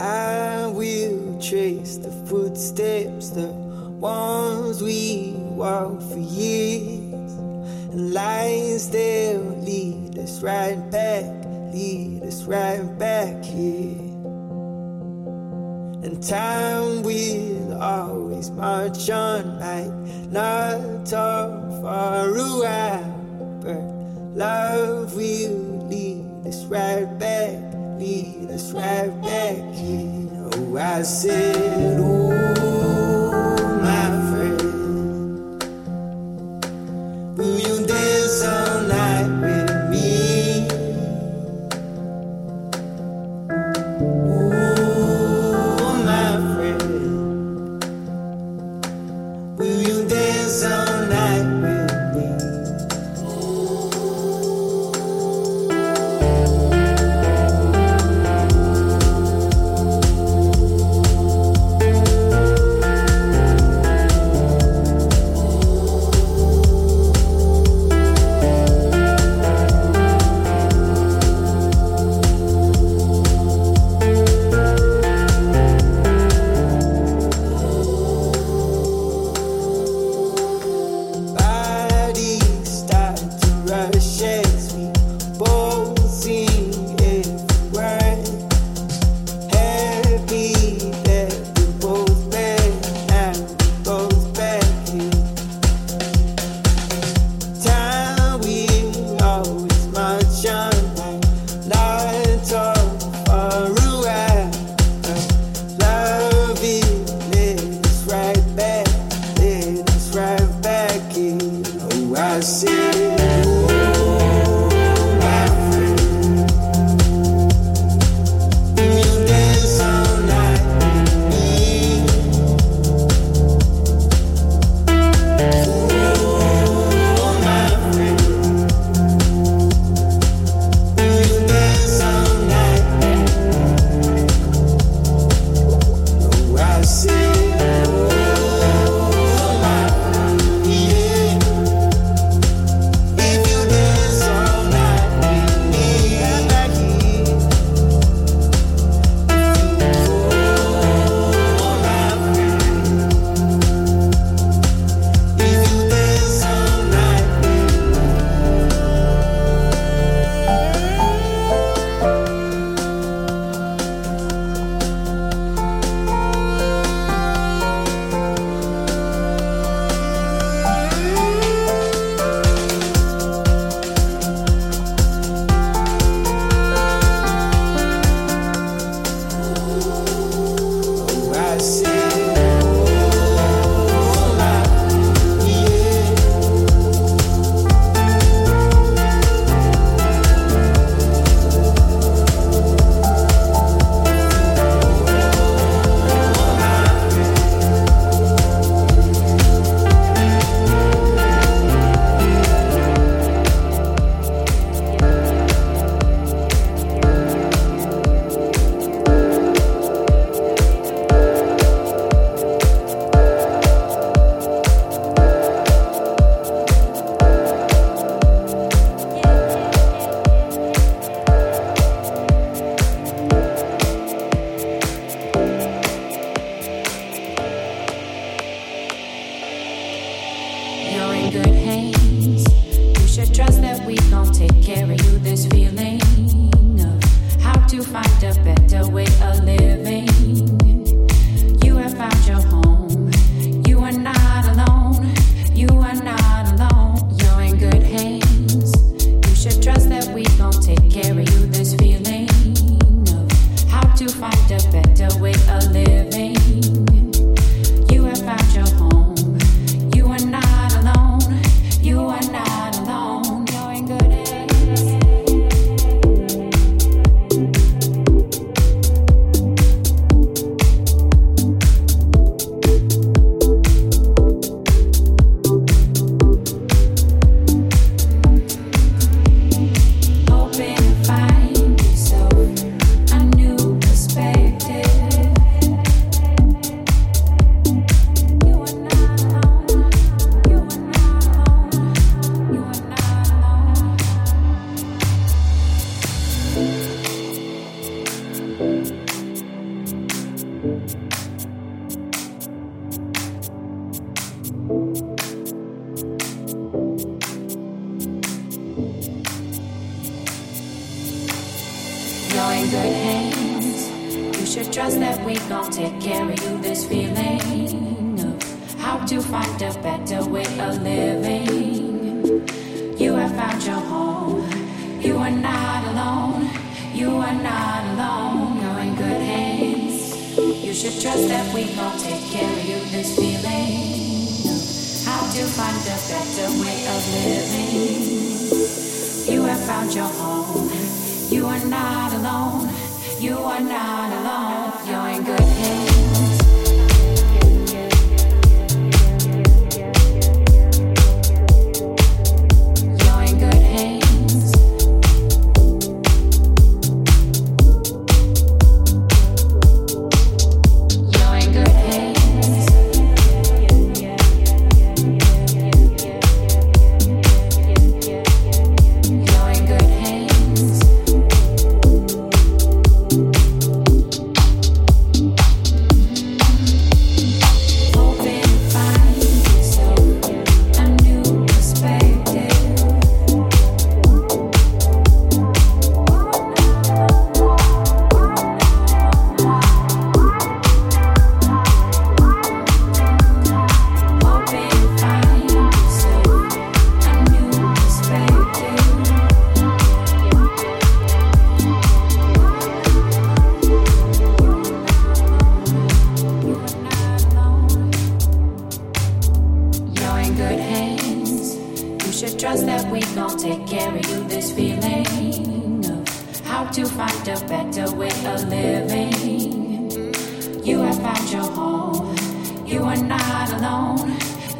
I will trace the footsteps, the ones we walked for years. And lines they'll lead us right back, lead us right back here. And time will always march on, might not talk for a while, but love will lead us right lead us right back here. Oh, I said, oh,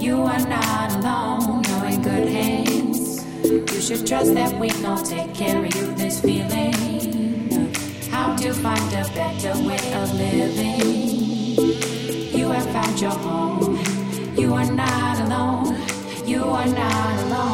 You are not alone, you're in good hands. You should trust that we gon' take care of you this feeling. How to find a better way of living. You have found your home. You are not alone. You are not alone.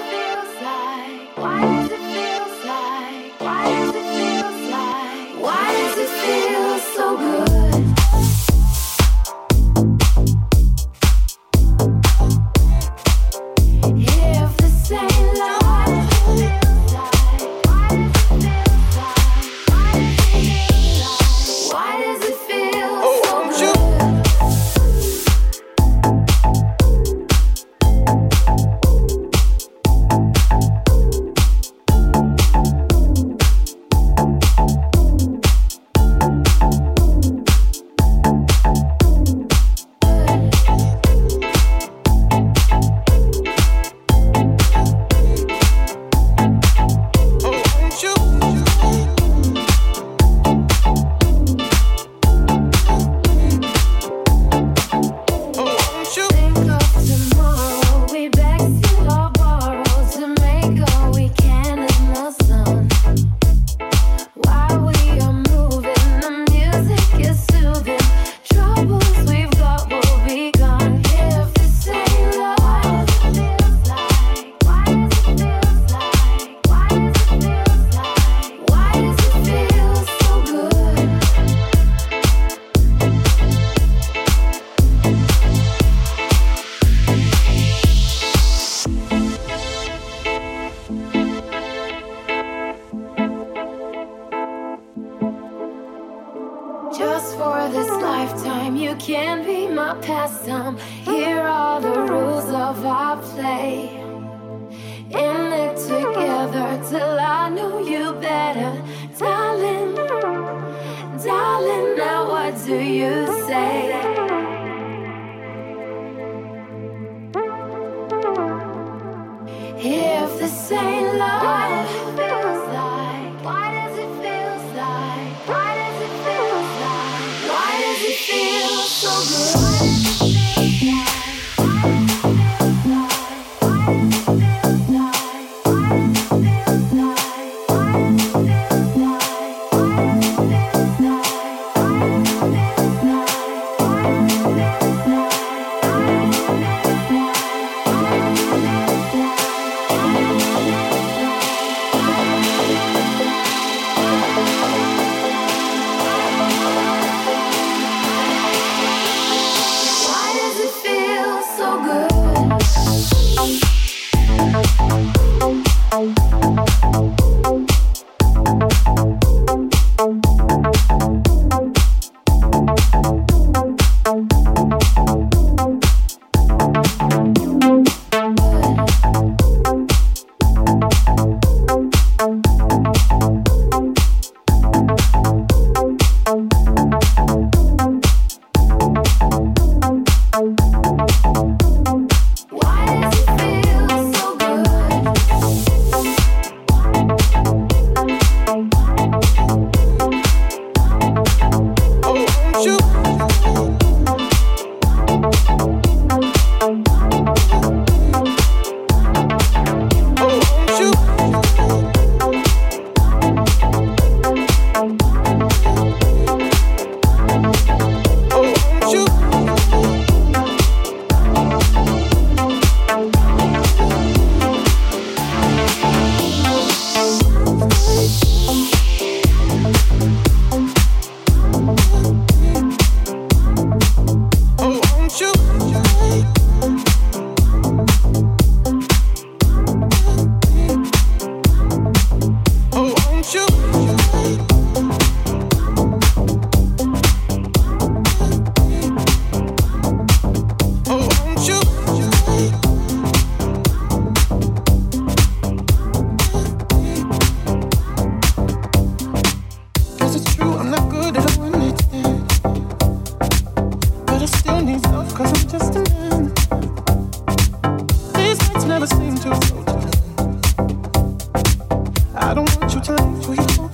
I don't want you to leave, for your hold?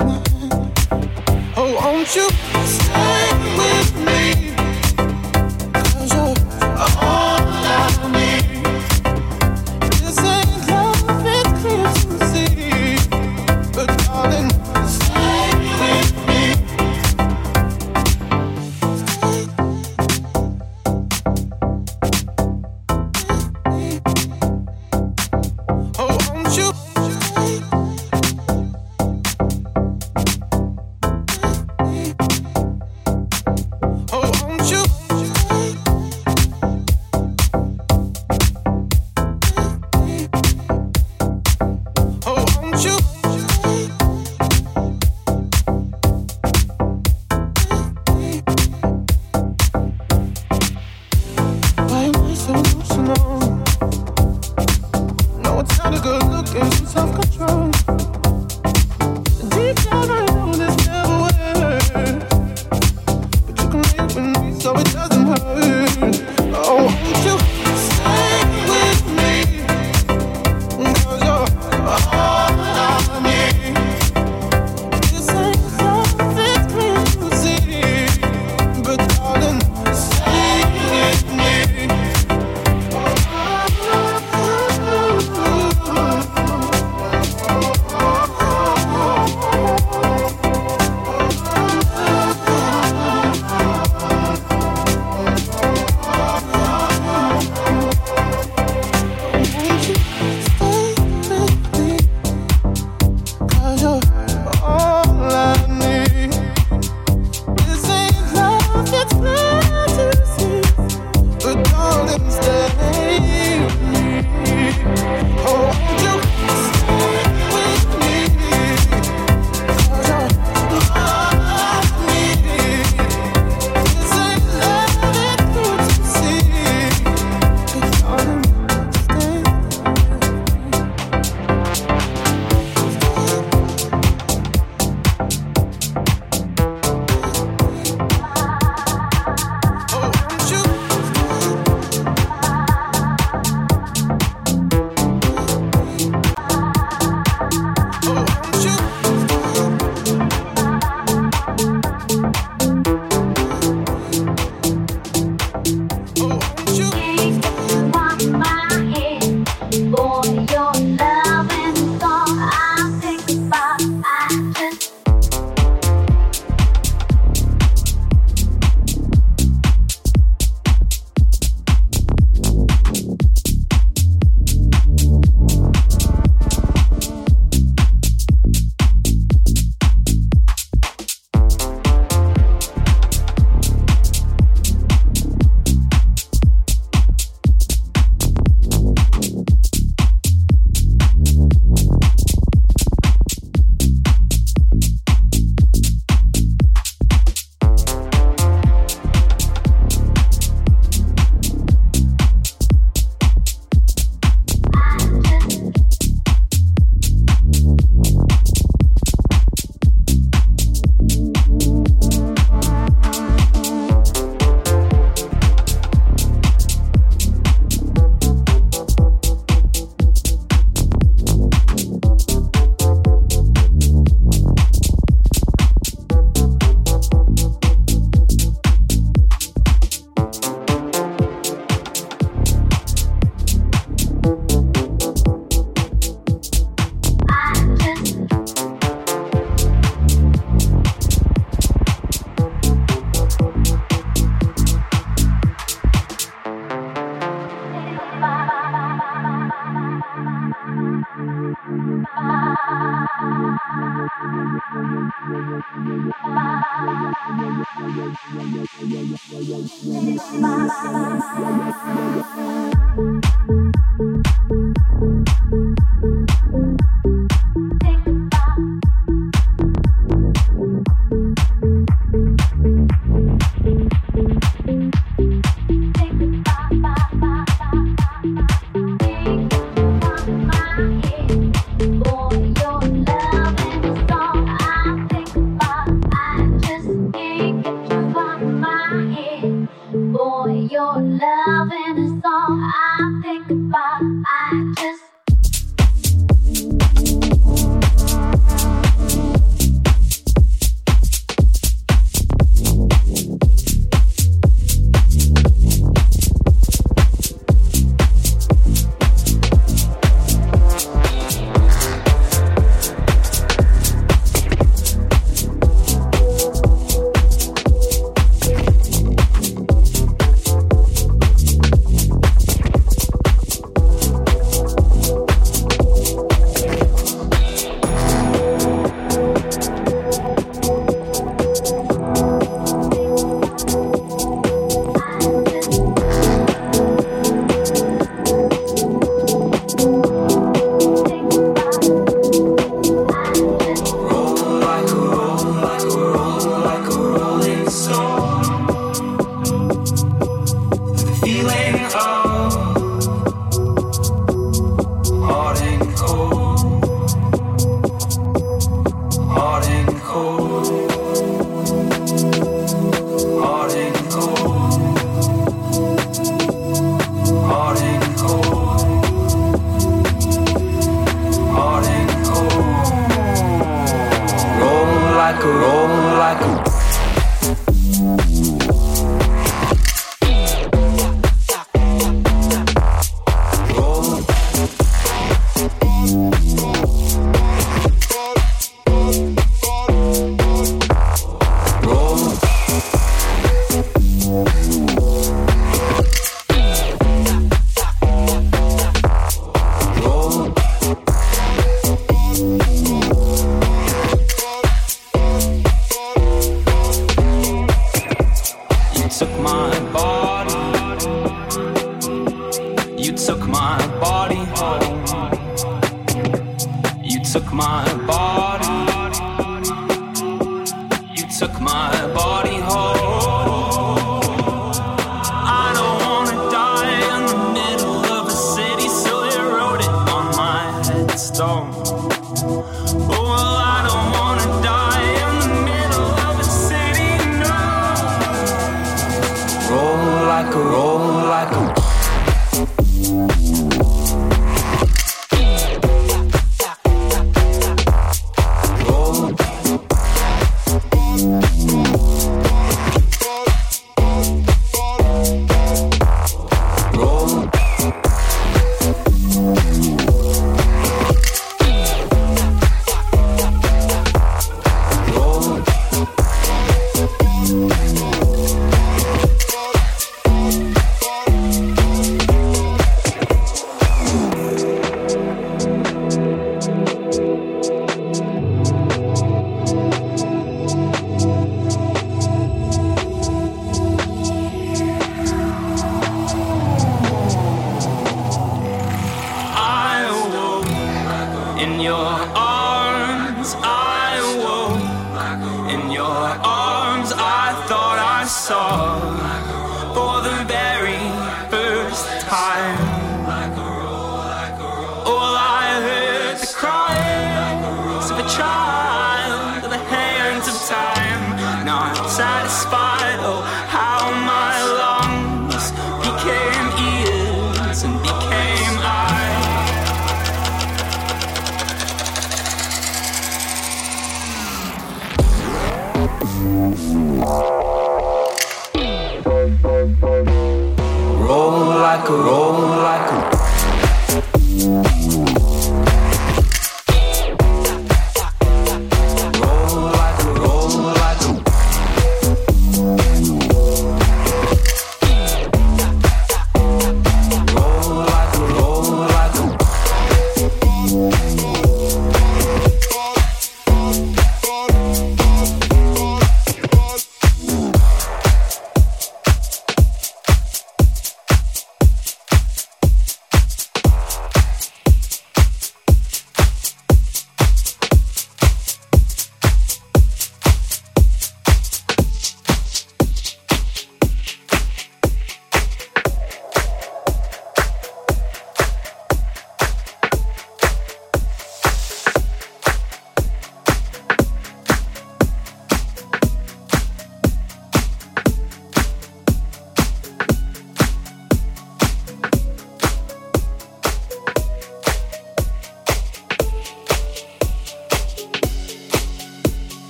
Oh, won't you stay with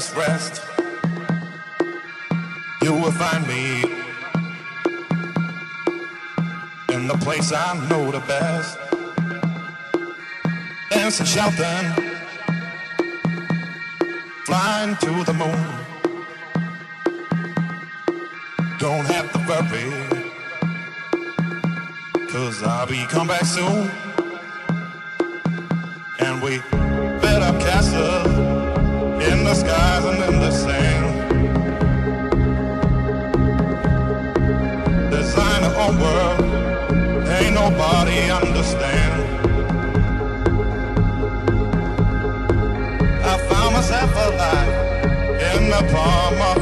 saddest rest, you will find me in the place I know the best. Dancing, shouting, flying to the moon. Don't have to worry, cause I'll be come back soon. Nobody understand. I found myself alive in the palm of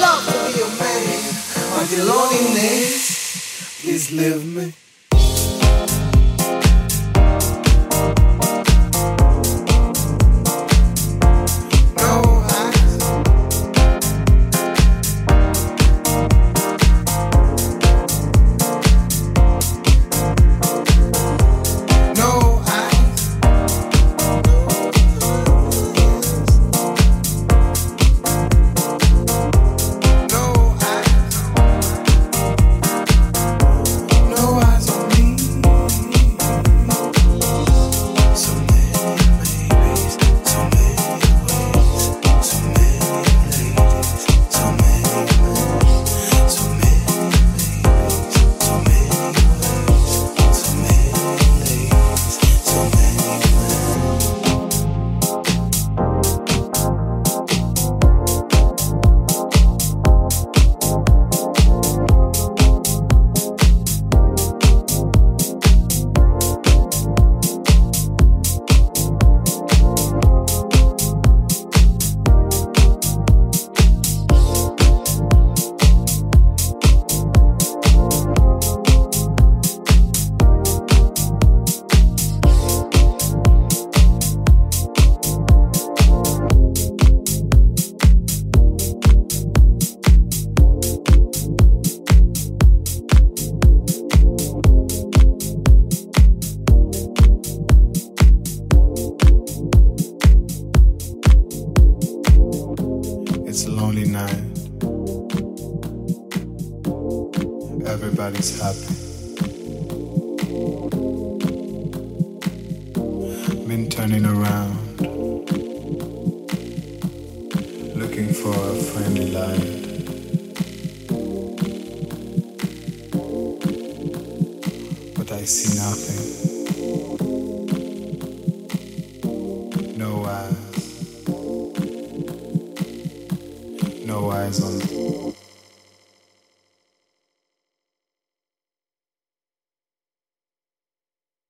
love to be a man. but My loneliness, please leave me.